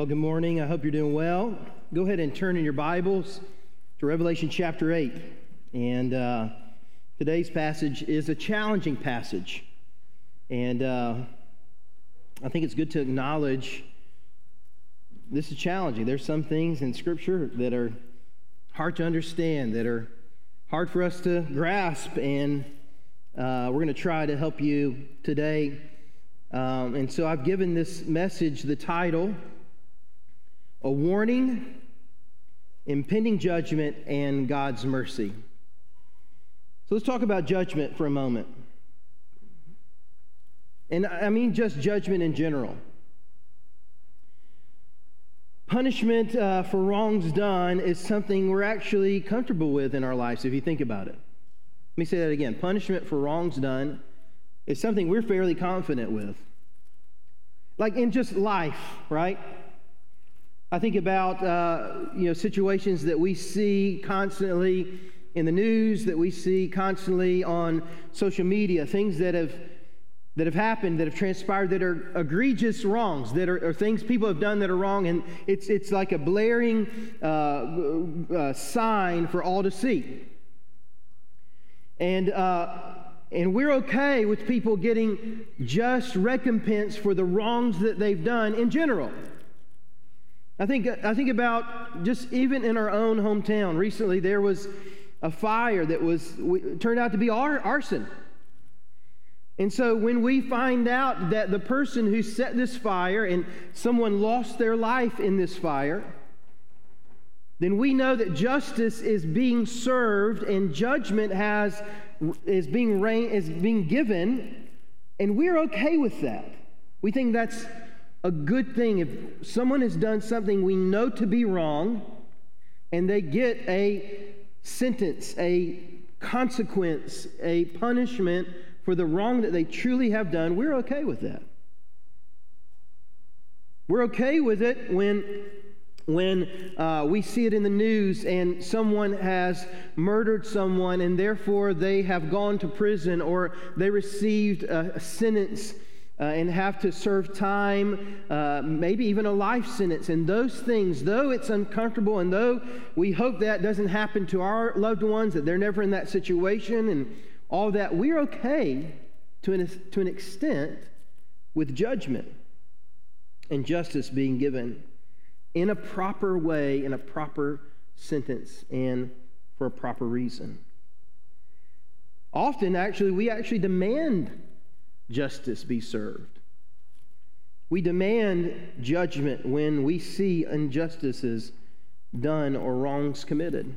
Well, good morning. I hope you're doing well. Go ahead and turn in your Bibles to Revelation chapter 8. And uh, today's passage is a challenging passage. And uh, I think it's good to acknowledge this is challenging. There's some things in Scripture that are hard to understand, that are hard for us to grasp. And uh, we're going to try to help you today. Um, and so I've given this message the title A Warning, Impending Judgment, and God's Mercy. So let's talk about judgment for a moment. And I mean just judgment in general. Punishment uh, for wrongs done is something we're actually comfortable with in our lives, if you think about it. Let me say that again. Punishment for wrongs done is something we're fairly confident with. Like in just life, right? I think about uh, you know situations that we see constantly in the news, that we see constantly on social media, things that have that have happened, that have transpired, that are egregious wrongs, that are, are things people have done that are wrong, and it's, it's like a blaring uh, uh, sign for all to see. And, uh, and we're okay with people getting just recompense for the wrongs that they've done in general. I think, I think about just even in our own hometown. Recently, there was a fire that was turned out to be arson. And so when we find out that the person who set this fire and someone lost their life in this fire, then we know that justice is being served and judgment has is being reign, is being given, and we're okay with that. We think that's a good thing if someone has done something we know to be wrong and they get a sentence, a consequence, a punishment for the wrong that they truly have done, we're okay with that. We're okay with it when, when uh, we see it in the news and someone has murdered someone and therefore they have gone to prison or they received a, a sentence uh, and have to serve time, uh, maybe even a life sentence. And those things, though it's uncomfortable and though we hope that doesn't happen to our loved ones, that they're never in that situation and all that, we're okay to an, to an extent with judgment and justice being given in a proper way, in a proper sentence, and for a proper reason. Often, actually, we actually demand justice be served. We demand judgment when we see injustices done or wrongs committed.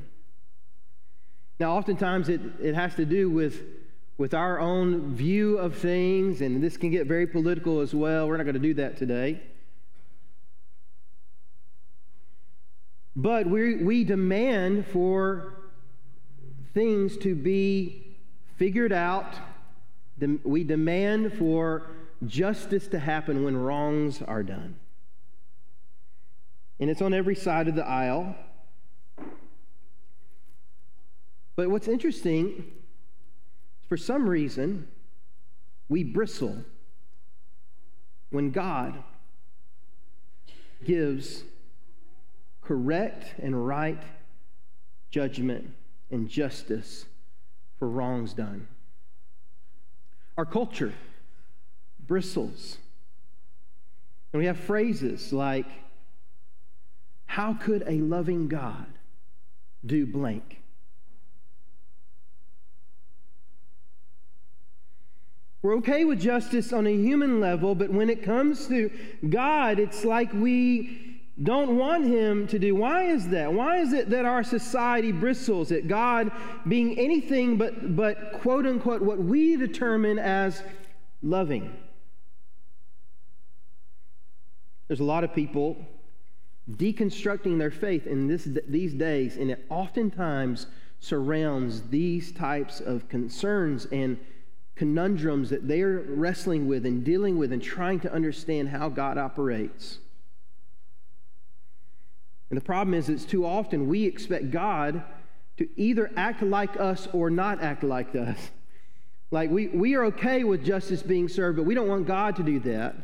Now, oftentimes it, it has to do with, with our own view of things, and this can get very political as well. We're not going to do that today. But we, we demand for things to be figured out. We demand for justice to happen when wrongs are done. And it's on every side of the aisle. But what's interesting, for some reason, we bristle when God gives correct and right judgment and justice for wrongs done. Our culture bristles. And we have phrases like, How could a loving God do blank? We're okay with justice on a human level, but when it comes to God, it's like we don't want Him to do. Why is that? Why is it that our society bristles at God being anything but, but quote unquote, what we determine as loving? There's a lot of people deconstructing their faith in this, these days, and it oftentimes surrounds these types of concerns and conundrums that they're wrestling with and dealing with and trying to understand how God operates. And the problem is, it's too often we expect God to either act like us or not act like us. Like, we, we are okay with justice being served, but we don't want God to do that.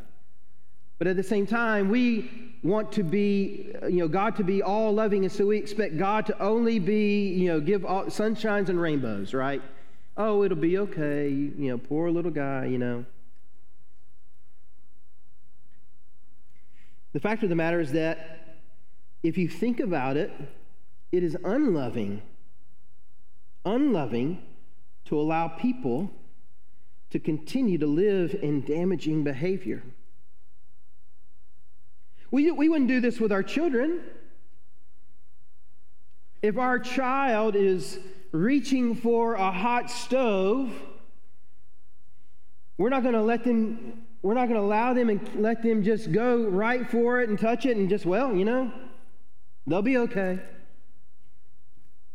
But at the same time, we want to be, you know, God to be all loving, and so we expect God to only be, you know, give all, sunshines and rainbows, right? Oh, it'll be okay, you know, poor little guy, you know. The fact of the matter is that if you think about it, it is unloving, unloving to allow people to continue to live in damaging behavior. We, we wouldn't do this with our children. If our child is reaching for a hot stove, we're not going to let them, we're not going to allow them and let them just go right for it and touch it and just, well, you know, they'll be okay.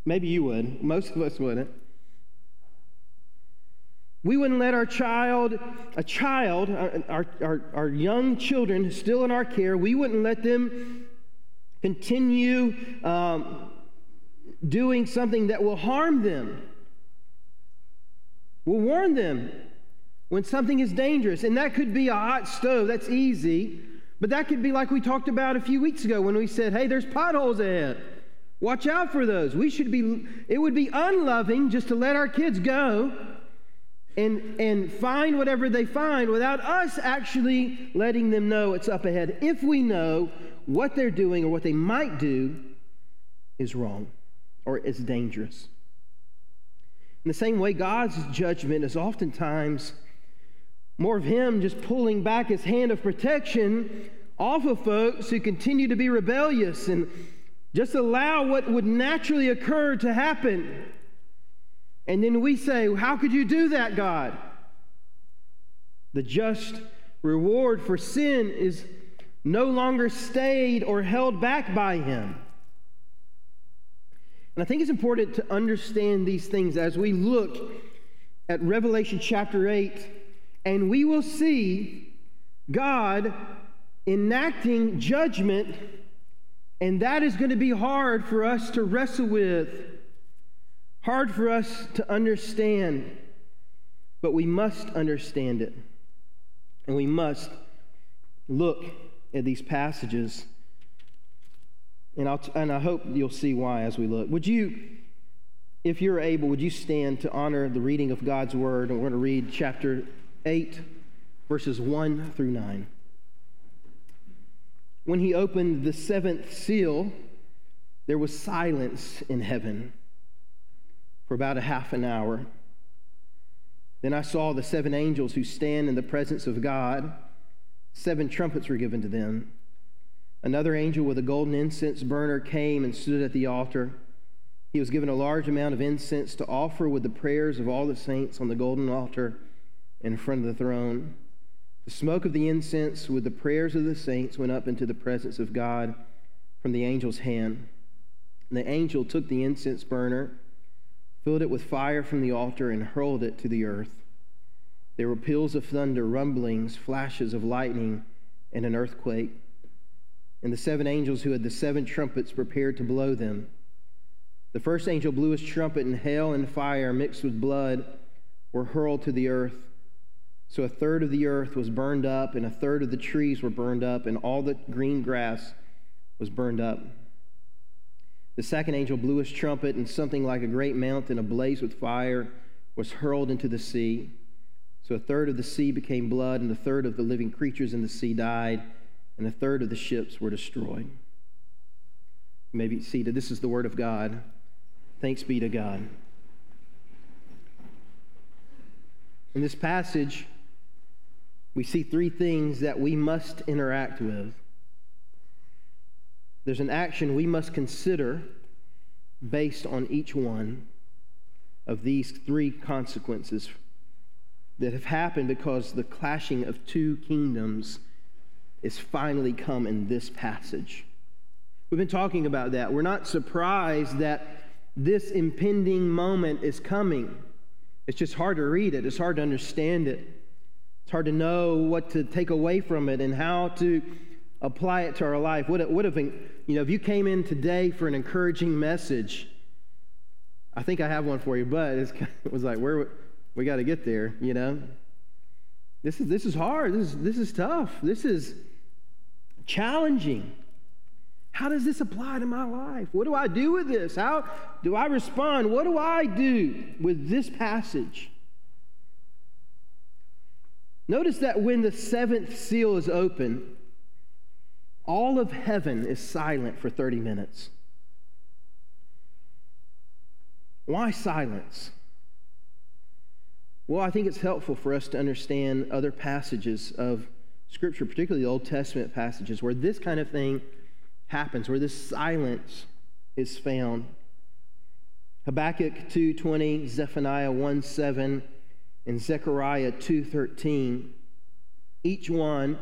Maybe you would. Most of us wouldn't. We wouldn't let our child, a child, our, our, our young children still in our care, we wouldn't let them continue um, doing something that will harm them. We'll warn them when something is dangerous. And that could be a hot stove, that's easy. But that could be like we talked about a few weeks ago when we said, hey, there's potholes ahead. Watch out for those. We should be, it would be unloving just to let our kids go and, and find whatever they find without us actually letting them know it's up ahead if we know what they're doing or what they might do is wrong or is dangerous. In the same way, God's judgment is oftentimes more of Him just pulling back His hand of protection off of folks who continue to be rebellious and just allow what would naturally occur to happen. And then we say, How could you do that, God? The just reward for sin is no longer stayed or held back by Him. And I think it's important to understand these things as we look at Revelation chapter 8, and we will see God enacting judgment, and that is going to be hard for us to wrestle with hard for us to understand, but we must understand it. And we must look at these passages. And, I'll, and I hope you'll see why as we look. Would you, if you're able, would you stand to honor the reading of God's word? And we're going to read chapter 8, verses 1 through 9. When he opened the seventh seal, there was silence in heaven for about a half an hour. Then I saw the seven angels who stand in the presence of God. Seven trumpets were given to them. Another angel with a golden incense burner came and stood at the altar. He was given a large amount of incense to offer with the prayers of all the saints on the golden altar in front of the throne. The smoke of the incense with the prayers of the saints went up into the presence of God from the angel's hand. And the angel took the incense burner filled it with fire from the altar, and hurled it to the earth. There were peals of thunder, rumblings, flashes of lightning, and an earthquake. And the seven angels who had the seven trumpets prepared to blow them. The first angel blew his trumpet, and hail and fire mixed with blood were hurled to the earth. So a third of the earth was burned up, and a third of the trees were burned up, and all the green grass was burned up. The second angel blew his trumpet, and something like a great mountain ablaze with fire was hurled into the sea. So a third of the sea became blood, and a third of the living creatures in the sea died, and a third of the ships were destroyed. You may be seated. This is the word of God. Thanks be to God. In this passage, we see three things that we must interact with there's an action we must consider based on each one of these three consequences that have happened because the clashing of two kingdoms is finally come in this passage. We've been talking about that. We're not surprised that this impending moment is coming. It's just hard to read it, it's hard to understand it. It's hard to know what to take away from it and how to apply it to our life. What, what if, you know, if you came in today for an encouraging message, I think I have one for you, but it was like, where we got to get there, you know? This is, this is hard. This is, this is tough. This is challenging. How does this apply to my life? What do I do with this? How do I respond? What do I do with this passage? Notice that when the seventh seal is open, all of heaven is silent for 30 minutes. Why silence? Well, I think it's helpful for us to understand other passages of Scripture, particularly the Old Testament passages, where this kind of thing happens, where this silence is found. Habakkuk 2:20, Zephaniah 1:7, and Zechariah 2:13. Each one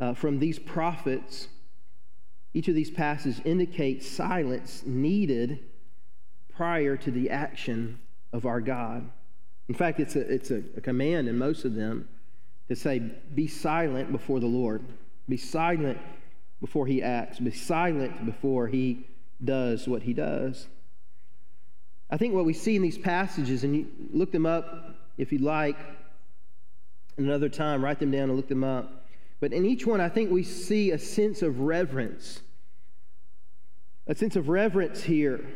uh, from these prophets, each of these passages indicates silence needed prior to the action of our God. In fact, it's a, it's a, a command in most of them to say, Be silent before the Lord. Be silent before he acts. Be silent before he does what he does. I think what we see in these passages, and you look them up if you'd like, another time, write them down and look them up. But in each one, I think we see a sense of reverence. A sense of reverence here.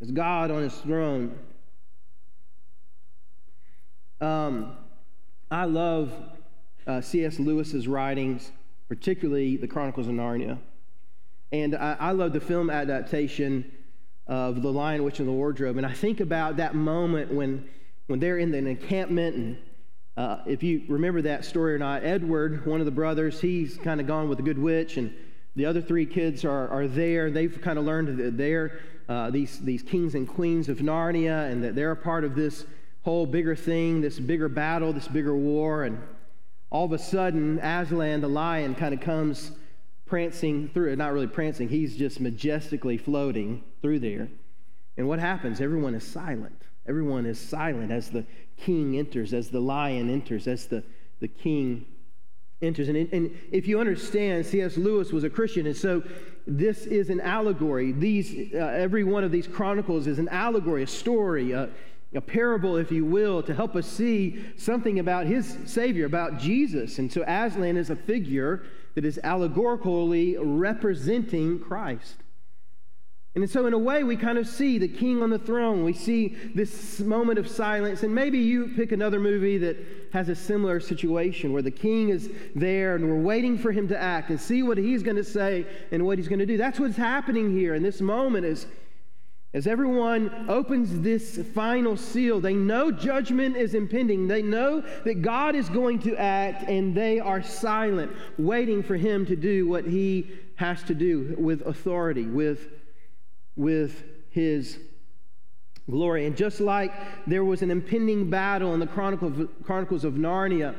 As God on his throne. Um, I love uh, C.S. Lewis's writings, particularly the Chronicles of Narnia. And I, I love the film adaptation of The Lion, Witch, and the Wardrobe. And I think about that moment when, when they're in the encampment. And uh, if you remember that story or not, Edward, one of the brothers, he's kind of gone with the good witch. And the other three kids are, are there. They've kind of learned that they're uh, these, these kings and queens of Narnia and that they're a part of this whole bigger thing, this bigger battle, this bigger war. And all of a sudden, Aslan, the lion, kind of comes prancing through, it, not really prancing, he's just majestically floating through there. And what happens? Everyone is silent. Everyone is silent as the king enters, as the lion enters, as the, the king enters. And, and if you understand, C.S. Lewis was a Christian, and so this is an allegory. These, uh, every one of these chronicles is an allegory, a story, a, a parable, if you will, to help us see something about his Savior, about Jesus. And so Aslan is a figure that is allegorically representing Christ. And so, in a way, we kind of see the king on the throne. We see this moment of silence. And maybe you pick another movie that has a similar situation where the king is there and we're waiting for him to act and see what he's going to say and what he's going to do. That's what's happening here in this moment is as everyone opens this final seal, they know judgment is impending. They know that God is going to act, and they are silent, waiting for Him to do what He has to do with authority, with, with His glory. And just like there was an impending battle in the Chronicles of Narnia,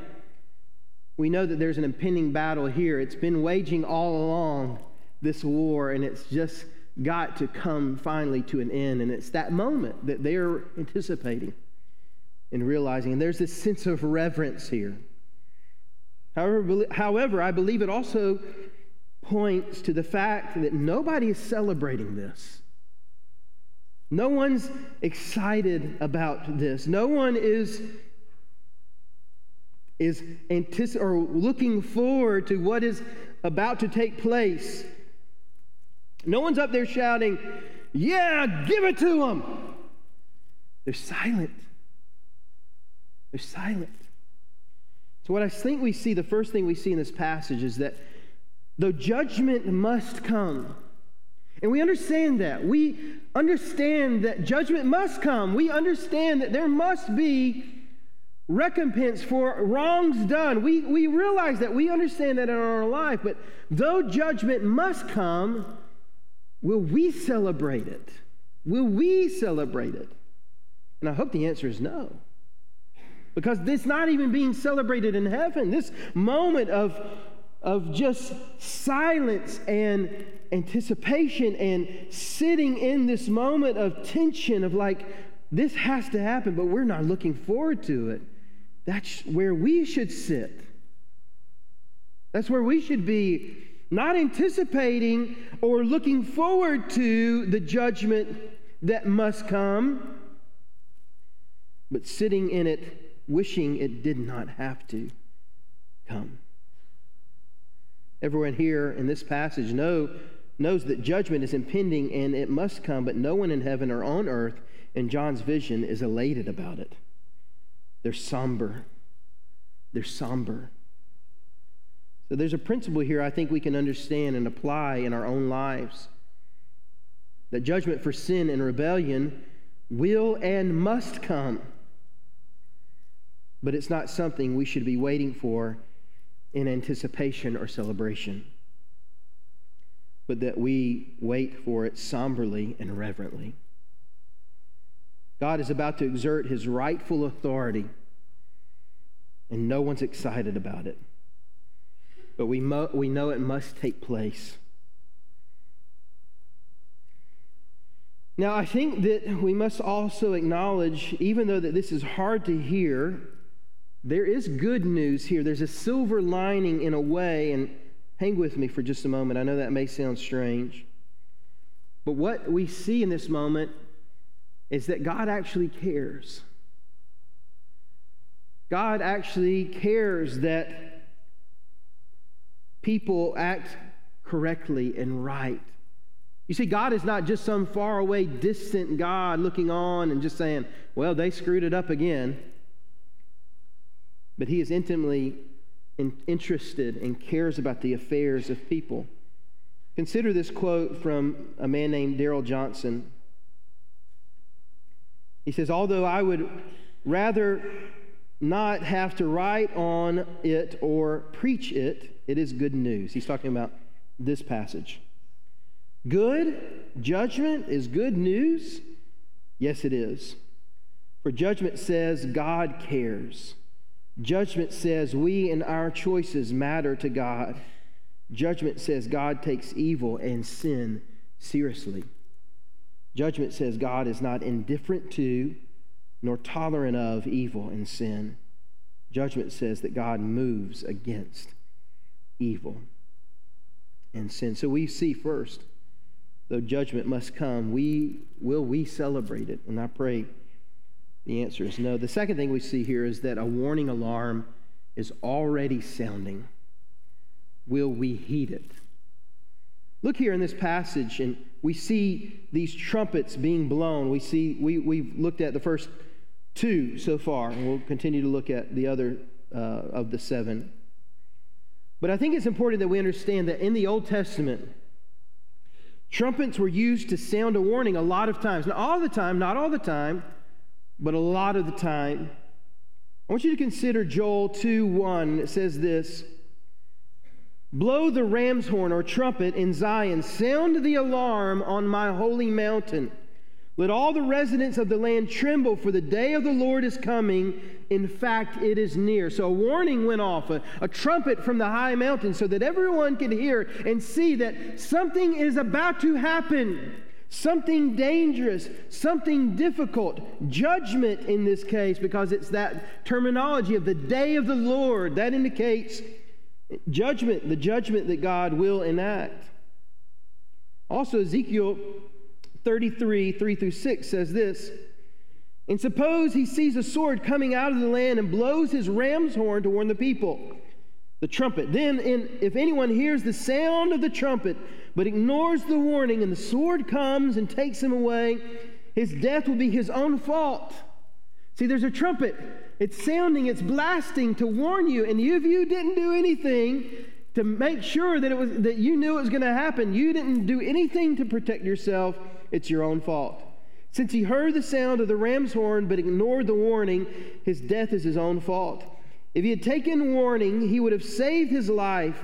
we know that there's an impending battle here. It's been waging all along this war, and it's just got to come finally to an end. And it's that moment that they're anticipating and realizing. And there's this sense of reverence here. However, however, I believe it also points to the fact that nobody is celebrating this. No one's excited about this. No one is is antici- or looking forward to what is about to take place. No one's up there shouting, Yeah, give it to them. They're silent. They're silent. So, what I think we see, the first thing we see in this passage is that though judgment must come, and we understand that. We understand that judgment must come. We understand that there must be recompense for wrongs done. We, we realize that. We understand that in our life. But though judgment must come, Will we celebrate it? Will we celebrate it? And I hope the answer is no. Because it's not even being celebrated in heaven. This moment of, of just silence and anticipation and sitting in this moment of tension of like, this has to happen, but we're not looking forward to it. That's where we should sit. That's where we should be not anticipating or looking forward to the judgment that must come, but sitting in it, wishing it did not have to come. Everyone here in this passage know, knows that judgment is impending and it must come, but no one in heaven or on earth in John's vision is elated about it. They're somber. They're somber. So there's a principle here I think we can understand and apply in our own lives that judgment for sin and rebellion will and must come. But it's not something we should be waiting for in anticipation or celebration, but that we wait for it somberly and reverently. God is about to exert his rightful authority, and no one's excited about it. But we, mo- we know it must take place. Now, I think that we must also acknowledge, even though that this is hard to hear, there is good news here. There's a silver lining in a way, and hang with me for just a moment. I know that may sound strange. But what we see in this moment is that God actually cares. God actually cares that people act correctly and right. You see, God is not just some far away, distant God looking on and just saying, well, they screwed it up again. But He is intimately in, interested and cares about the affairs of people. Consider this quote from a man named Darrell Johnson. He says, Although I would rather not have to write on it or preach it, it is good news. He's talking about this passage. Good judgment is good news? Yes, it is. For judgment says God cares. Judgment says we and our choices matter to God. Judgment says God takes evil and sin seriously. Judgment says God is not indifferent to nor tolerant of evil and sin. Judgment says that God moves against evil and sin. So we see first though judgment must come, we will we celebrate it? And I pray the answer is no. The second thing we see here is that a warning alarm is already sounding. Will we heed it? Look here in this passage, and we see these trumpets being blown. We see we, we've looked at the first two so far, and we'll continue to look at the other uh, of the seven. But I think it's important that we understand that in the Old Testament, Trumpets were used to sound a warning a lot of times. Not all the time, not all the time, but a lot of the time. I want you to consider Joel 2 1. It says this Blow the ram's horn or trumpet in Zion, sound the alarm on my holy mountain. Let all the residents of the land tremble, for the day of the Lord is coming. In fact, it is near. So a warning went off, a, a, trumpet from the high mountain, so that everyone could hear and see that something is about to happen. Something dangerous, something difficult, judgment in this case, because it's that terminology of the day of the Lord. That indicates judgment, the judgment that God will enact. Also, Ezekiel 33, 3 through 6 says this And suppose he sees a sword coming out of the land and blows his ram's horn to warn the people, the trumpet. Then, in, if anyone hears the sound of the trumpet but ignores the warning, and the sword comes and takes him away, his death will be his own fault. See, there's a trumpet. It's sounding, it's blasting to warn you, and if you didn't do anything, to make sure that it was that you knew it was going to happen. You didn't do anything to protect yourself. It's your own fault. Since he heard the sound of the ram's horn but ignored the warning, his death is his own fault. If he had taken warning, he would have saved his life.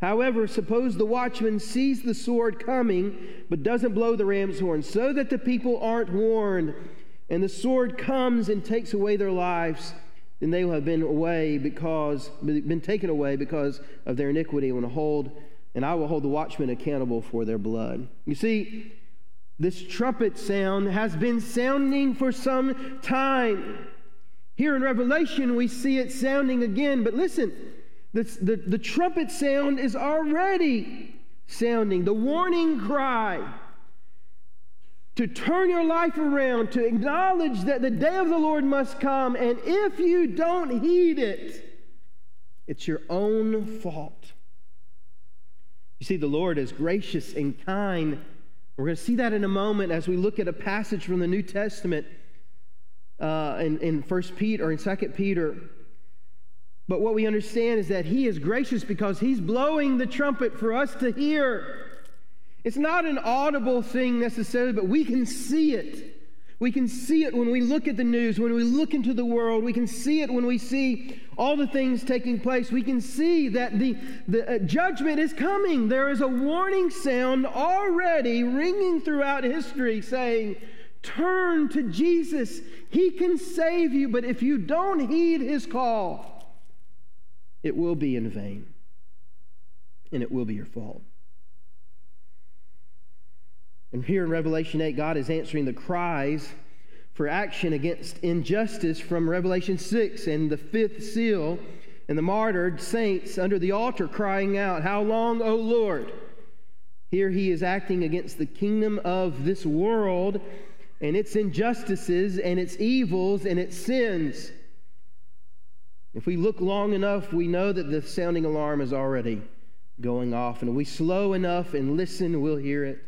However, suppose the watchman sees the sword coming but doesn't blow the ram's horn, so that the people aren't warned, and the sword comes and takes away their lives then they will have been away because been taken away because of their iniquity and hold and I will hold the watchman accountable for their blood. You see, this trumpet sound has been sounding for some time. Here in Revelation, we see it sounding again, but listen, the, the, the trumpet sound is already sounding, the warning cry to turn your life around, to acknowledge that the day of the Lord must come, and if you don't heed it, it's your own fault. You see, the Lord is gracious and kind. We're going to see that in a moment as we look at a passage from the New Testament uh, in, in 1 Peter or in 2 Peter. But what we understand is that He is gracious because He's blowing the trumpet for us to hear. It's not an audible thing necessarily, but we can see it. We can see it when we look at the news, when we look into the world. We can see it when we see all the things taking place. We can see that the, the uh, judgment is coming. There is a warning sound already ringing throughout history saying, Turn to Jesus. He can save you, but if you don't heed his call, it will be in vain and it will be your fault. And here in Revelation 8, God is answering the cries for action against injustice from Revelation 6 and the fifth seal and the martyred saints under the altar crying out, How long, O Lord? Here he is acting against the kingdom of this world and its injustices and its evils and its sins. If we look long enough, we know that the sounding alarm is already going off. And if we slow enough and listen, we'll hear it.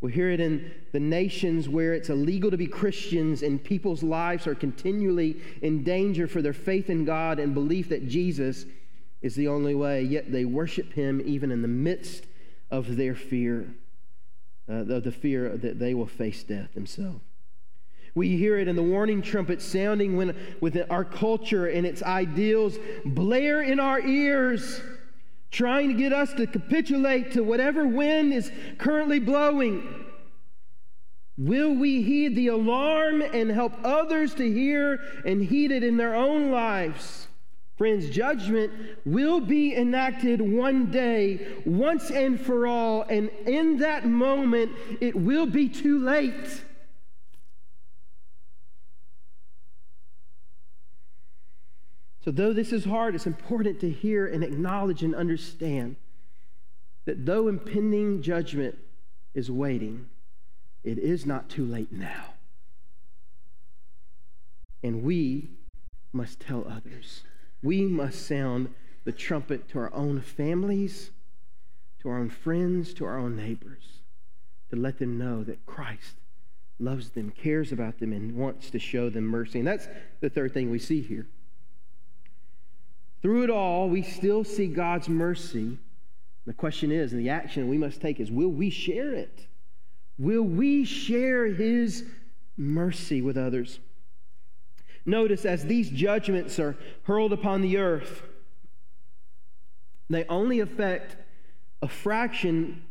We hear it in the nations where it's illegal to be Christians and people's lives are continually in danger for their faith in God and belief that Jesus is the only way, yet they worship him even in the midst of their fear, uh, the, the fear that they will face death themselves. We hear it in the warning trumpet sounding when with our culture and its ideals blare in our ears trying to get us to capitulate to whatever wind is currently blowing. Will we heed the alarm and help others to hear and heed it in their own lives? Friends, judgment will be enacted one day, once and for all, and in that moment, it will be too late. So, though this is hard, it's important to hear and acknowledge and understand that though impending judgment is waiting, it is not too late now. And we must tell others. We must sound the trumpet to our own families, to our own friends, to our own neighbors, to let them know that Christ loves them, cares about them, and wants to show them mercy. And that's the third thing we see here. Through it all, we still see God's mercy. The question is, and the action we must take is will we share it? Will we share His mercy with others? Notice as these judgments are hurled upon the earth, they only affect a fraction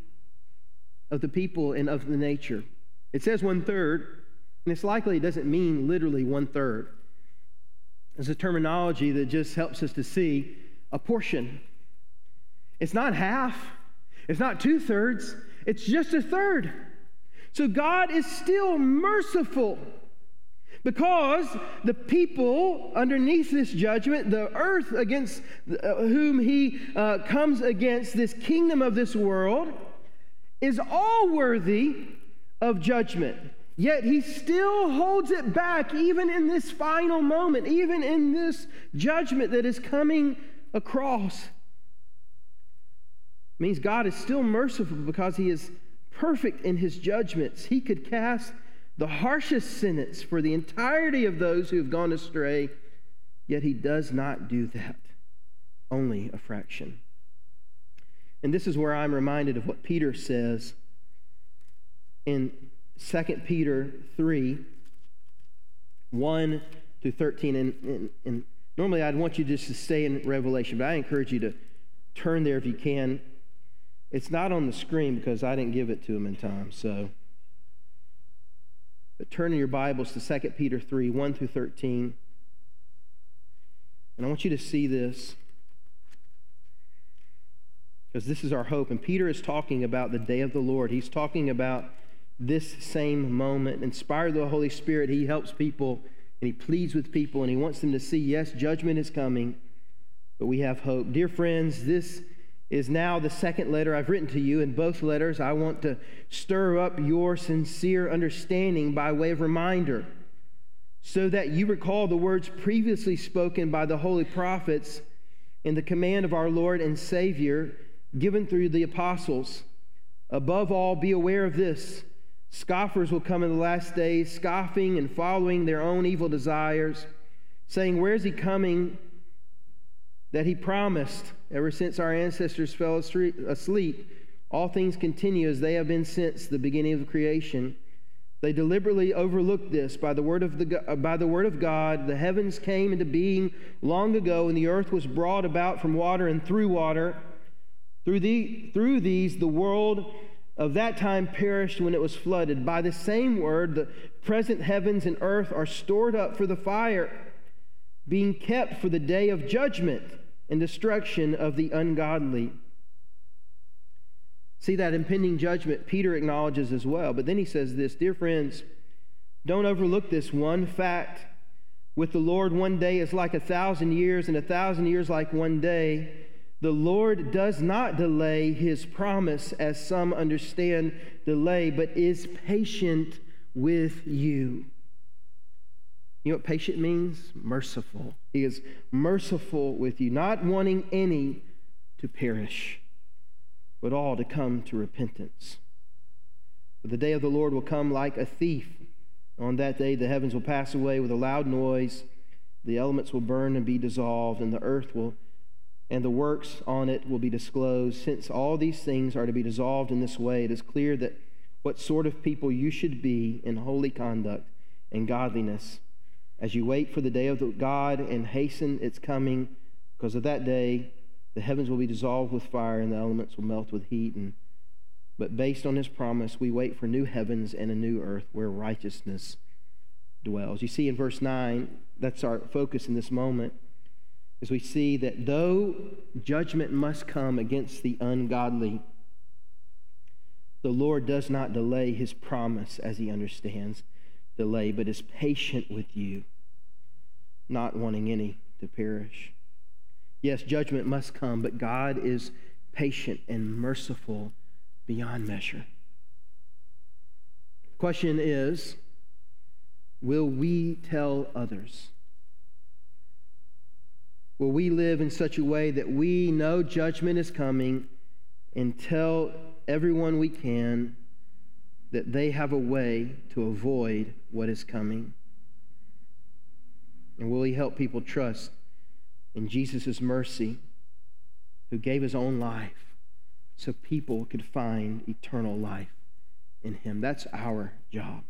of the people and of the nature. It says one third, and it's likely it doesn't mean literally one third. It's a terminology that just helps us to see a portion. It's not half, it's not two thirds, it's just a third. So God is still merciful because the people underneath this judgment, the earth against uh, whom he uh, comes against, this kingdom of this world, is all worthy of judgment. Yet he still holds it back, even in this final moment, even in this judgment that is coming across. It means God is still merciful because he is perfect in his judgments. He could cast the harshest sentence for the entirety of those who have gone astray, yet he does not do that, only a fraction. And this is where I'm reminded of what Peter says in 2 Peter 3 1 through 13. And, and, and, normally I'd want you just to stay in Revelation, but I encourage you to turn there if you can. It's not on the screen because I didn't give it to him in time. So, but turn in your Bibles to 2 Peter 3 1 through 13. And I want you to see this because this is our hope. And Peter is talking about the day of the Lord. He's talking about this same moment. Inspired by the Holy Spirit, he helps people and he pleads with people and he wants them to see yes, judgment is coming, but we have hope. Dear friends, this is now the second letter I've written to you. In both letters, I want to stir up your sincere understanding by way of reminder so that you recall the words previously spoken by the holy prophets in the command of our Lord and Savior given through the apostles. Above all, be aware of this scoffers will come in the last days, scoffing and following their own evil desires, saying, Where is he coming that he promised ever since our ancestors fell asleep? All things continue as they have been since the beginning of creation. They deliberately overlooked this. By the, word of the, by the word of God, the heavens came into being long ago, and the earth was brought about from water and through water. Through, the, through these, the world of that time perished when it was flooded. By the same word, the present heavens and earth are stored up for the fire, being kept for the day of judgment and destruction of the ungodly. See that impending judgment Peter acknowledges as well. But then he says this Dear friends, don't overlook this one fact. With the Lord, one day is like a thousand years, and a thousand years like one day. The Lord does not delay his promise, as some understand delay, but is patient with you. You know what patient means? Merciful. He is merciful with you, not wanting any to perish, but all to come to repentance. For the day of the Lord will come like a thief. On that day, the heavens will pass away with a loud noise, the elements will burn and be dissolved, and the earth will and the works on it will be disclosed. Since all these things are to be dissolved in this way, it is clear that what sort of people you should be in holy conduct and godliness as you wait for the day of the God and hasten its coming, because of that day the heavens will be dissolved with fire and the elements will melt with heat. And, but based on his promise, we wait for new heavens and a new earth where righteousness dwells. You see in verse 9, that's our focus in this moment as we see that though judgment must come against the ungodly, the Lord does not delay his promise as he understands delay, but is patient with you, not wanting any to perish. Yes, judgment must come, but God is patient and merciful beyond measure. The question is will we tell others? Will we live in such a way that we know judgment is coming and tell everyone we can that they have a way to avoid what is coming? And will He help people trust in Jesus' mercy, who gave His own life so people could find eternal life in Him? That's our job.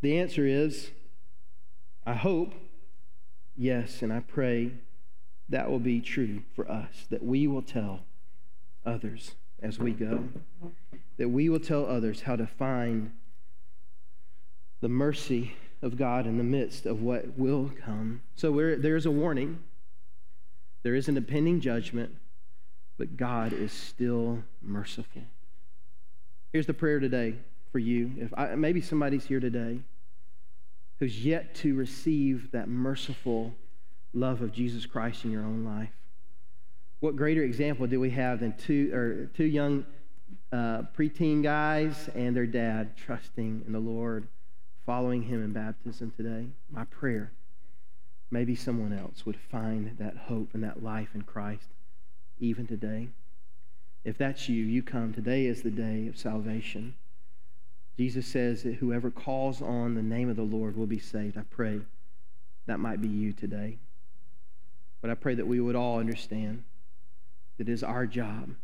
The answer is, I hope Yes, and I pray that will be true for us, that we will tell others as we go, that we will tell others how to find the mercy of God in the midst of what will come. So there's a warning, there is an impending judgment, but God is still merciful. Here's the prayer today for you. If I, maybe somebody's here today who's yet to receive that merciful love of Jesus Christ in your own life. What greater example do we have than two or two young uh, preteen guys and their dad trusting in the Lord, following Him in baptism today? My prayer, maybe someone else would find that hope and that life in Christ even today. If that's you, you come. Today is the day of salvation. Jesus says that whoever calls on the name of the Lord will be saved. I pray that might be you today. But I pray that we would all understand that it is our job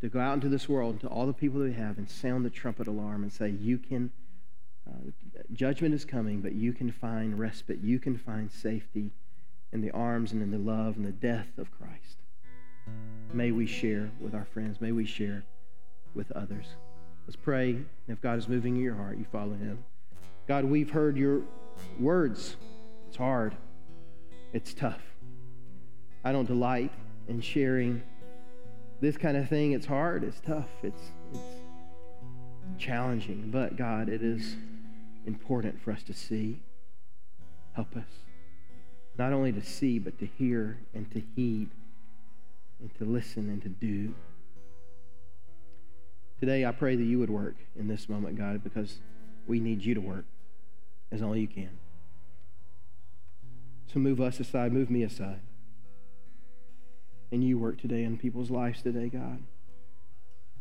to go out into this world, to all the people that we have, and sound the trumpet alarm and say, You can, uh, judgment is coming, but you can find respite. You can find safety in the arms and in the love and the death of Christ. May we share with our friends. May we share with others. Let's pray. If God is moving in your heart, you follow him. God, we've heard your words. It's hard, it's tough. I don't delight in sharing this kind of thing. It's hard, it's tough, it's, it's challenging. But God, it is important for us to see. Help us. Not only to see, but to hear and to heed and to listen and to do. Today, I pray that you would work in this moment, God, because we need you to work as only you can. So move us aside, move me aside. and you work today in people's lives today, God.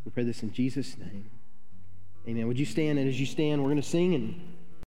We pray this in Jesus' name. Amen. Would you stand? And as you stand, we're going to sing and